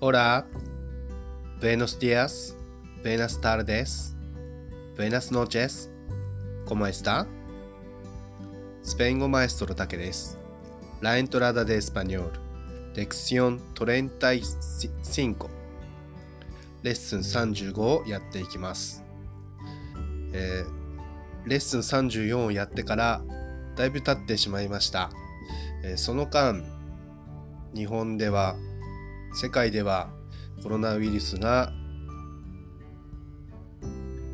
Hola, buenos días, buenas tardes, buenas noches, ¿cómo está? スペイン語マエストロだけです。La entrada de español, lección 35レッスン35をやっていきます。えーレッスン34をやってからだいぶ経ってしまいました。えーその間、日本では、世界ではコロナウイルスが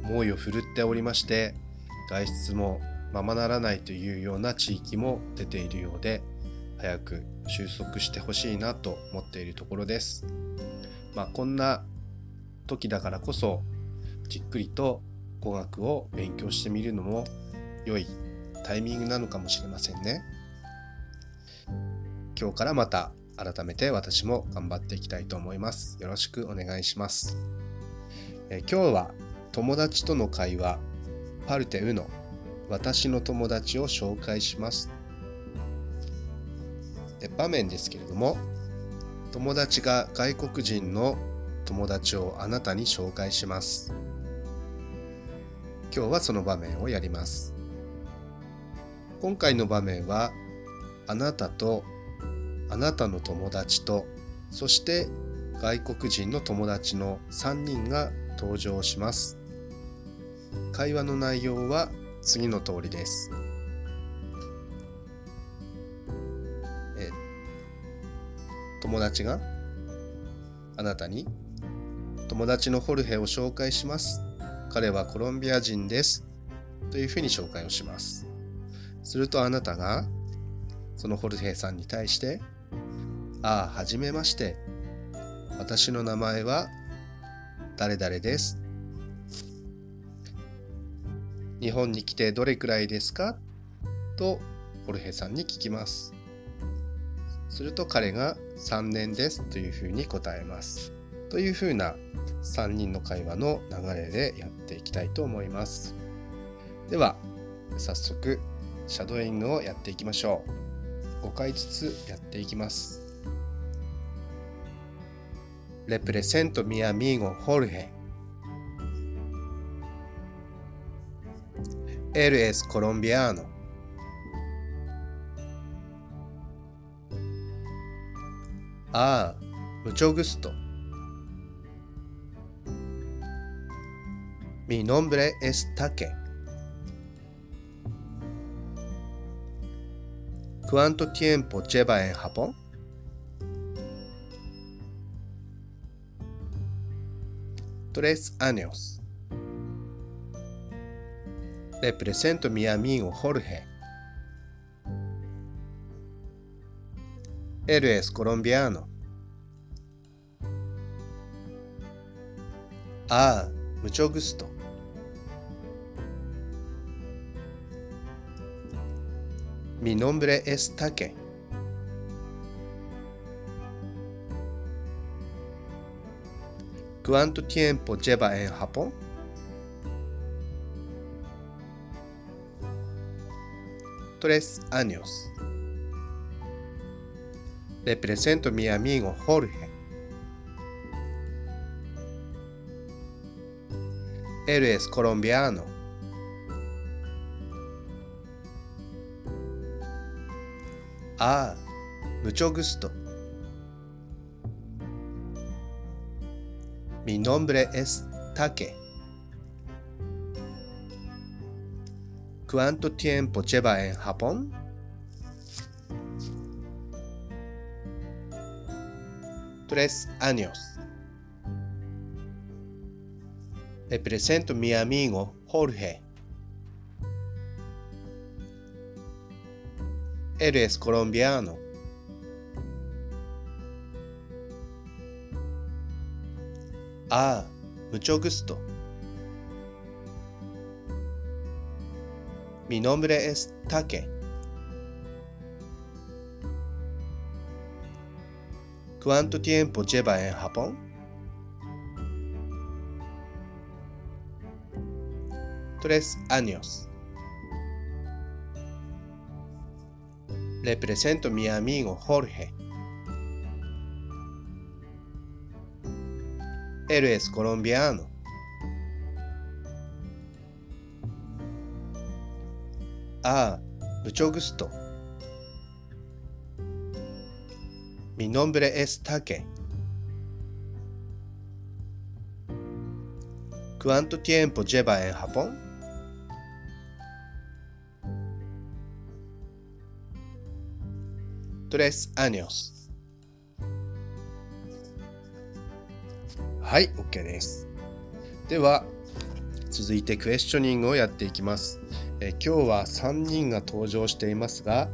猛威を振るっておりまして、外出もままならないというような地域も出ているようで、早く収束してほしいなと思っているところです。まあ、こんな時だからこそ、じっくりと語学を勉強してみるのも良いタイミングなのかもしれませんね。今日からまた改めて私も頑張っていきたいと思います。よろしくお願いします。え今日は友達との会話、パルテウの私の友達を紹介します。で場面ですけれども、友達が外国人の友達をあなたに紹介します。今日はその場面をやります。今回の場面は、あなたとあなたの友達と、そして外国人の友達の3人が登場します。会話の内容は次の通りです。え友達が？あなたに？友達のホルヘを紹介します。彼はコロンビア人です。というふうに紹介をします。するとあなたがそのホルヘさんに対して、ああ、はじめまして。私の名前は誰々です。日本に来てどれくらいですか？とホルヘさんに聞きます。すると彼が3年ですというふうに答えます。というふうな3人の会話の流れでやっていきたいと思います。では、早速、シャドーイングをやっていきましょう。5回ずつやっていきます。Le presento mi amigo Jorge. Él es colombiano. Ah, mucho gusto. Mi nombre es Take. ¿Cuánto tiempo lleva en Japón? Tres años. Le presento a mi amigo Jorge. Él es colombiano. Ah, mucho gusto. Mi nombre es Take. ¿Cuánto tiempo lleva en Japón? Tres años. Le presento a mi amigo Jorge. Él es colombiano. Ah, mucho gusto. Mi nombre es Take. ¿Cuánto tiempo lleva en Japón? Tres años. Le presento mi amigo Jorge. Él es colombiano. Ah, mucho gusto. Mi nombre es Take. ¿Cuánto tiempo lleva en Japón? Tres años. Le presento a mi amigo Jorge. Él es colombiano. Ah, mucho gusto. Mi nombre es Take. ¿Cuánto tiempo lleva en Japón? Tres años. はい、OK です。では、続いてクエスチョニングをやっていきます。え今日は3人が登場していますが、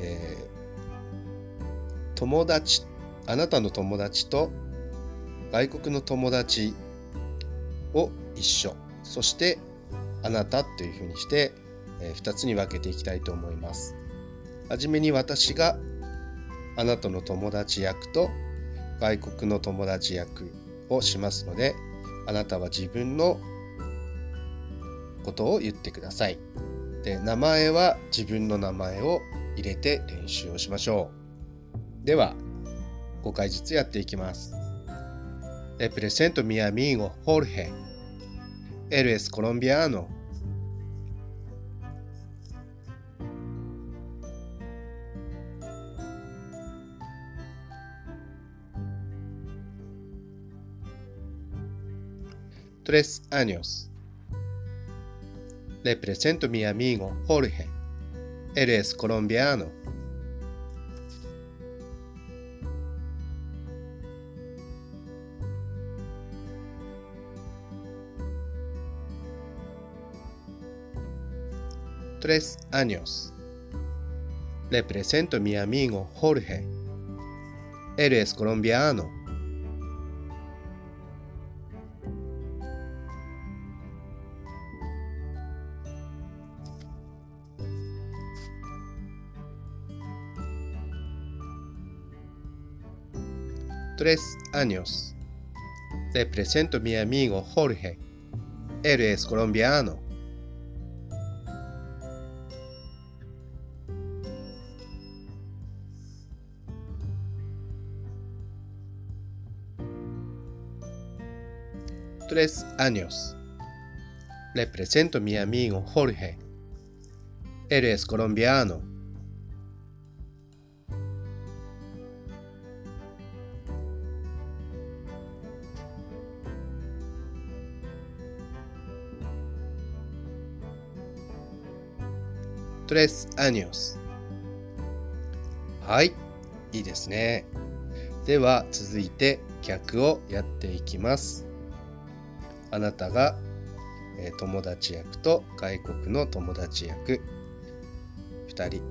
えー友達、あなたの友達と外国の友達を一緒、そしてあなたというふうにして、え2つに分けていきたいと思います。はじめに私があなたの友達役と外国の友達役をしますので、あなたは自分のことを言ってください。で、名前は自分の名前を入れて練習をしましょう。では、5回ずつやっていきます。Le presento mi amigo Jorge. Él es colombiano. Tres años. Le presento mi amigo Jorge. Él es colombiano. Tres años. Le presento mi amigo Jorge. Él es colombiano. Tres años. Le presento mi amigo Jorge. Él es colombiano. Tres años. Le presento mi amigo Jorge. Él es colombiano. Tres años. はい、いいですね。では続いて逆をやっていきます。あなたが、友達役と外国の友達役2人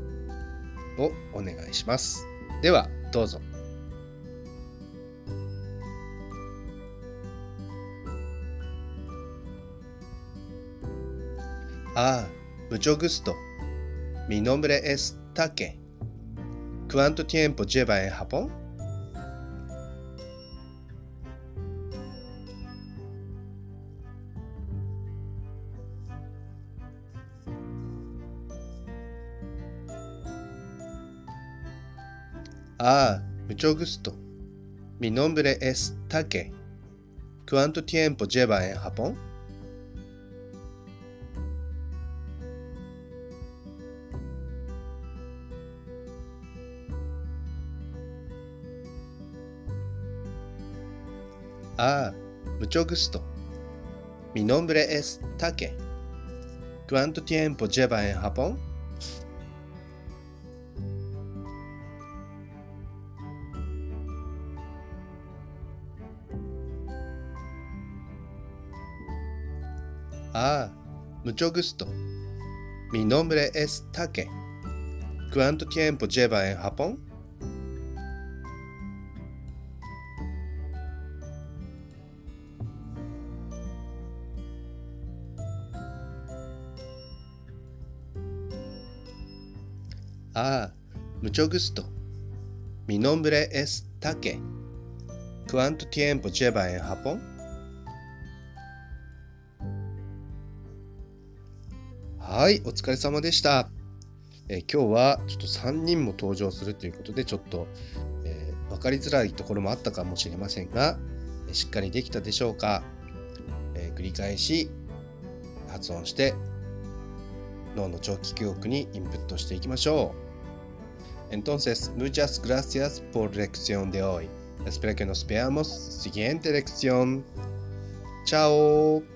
をお願いします。ではどうぞ。Ah, mucho gusto. Mi nombre es Take. ¿Cuánto tiempo lleva en Japón? Ah, mucho gusto. Mi nombre es Take. ¿Cuánto tiempo lleva en Japón? Ah, mucho gusto. Mi nombre es Take. ¿Cuánto tiempo lleva en Japón? Ah, mucho gusto. Mi nombre es Take. ¿Cuánto tiempo lleva en Japón? Mucho gusto. Mi nombre es Take. ¿Cuánto tiempo lleva en Japón? はい、お疲れ様でした。えー、今日はちょっと3人も登場するということで、ちょっと、えー、分かりづらいところもあったかもしれませんが、しっかりできたでしょうか、えー、繰り返し発音して脳の長期記憶にインプットしていきましょう。Entonces, muchas gracias por la lección de hoy. Espero que nos veamos. Siguiente lección. Chao.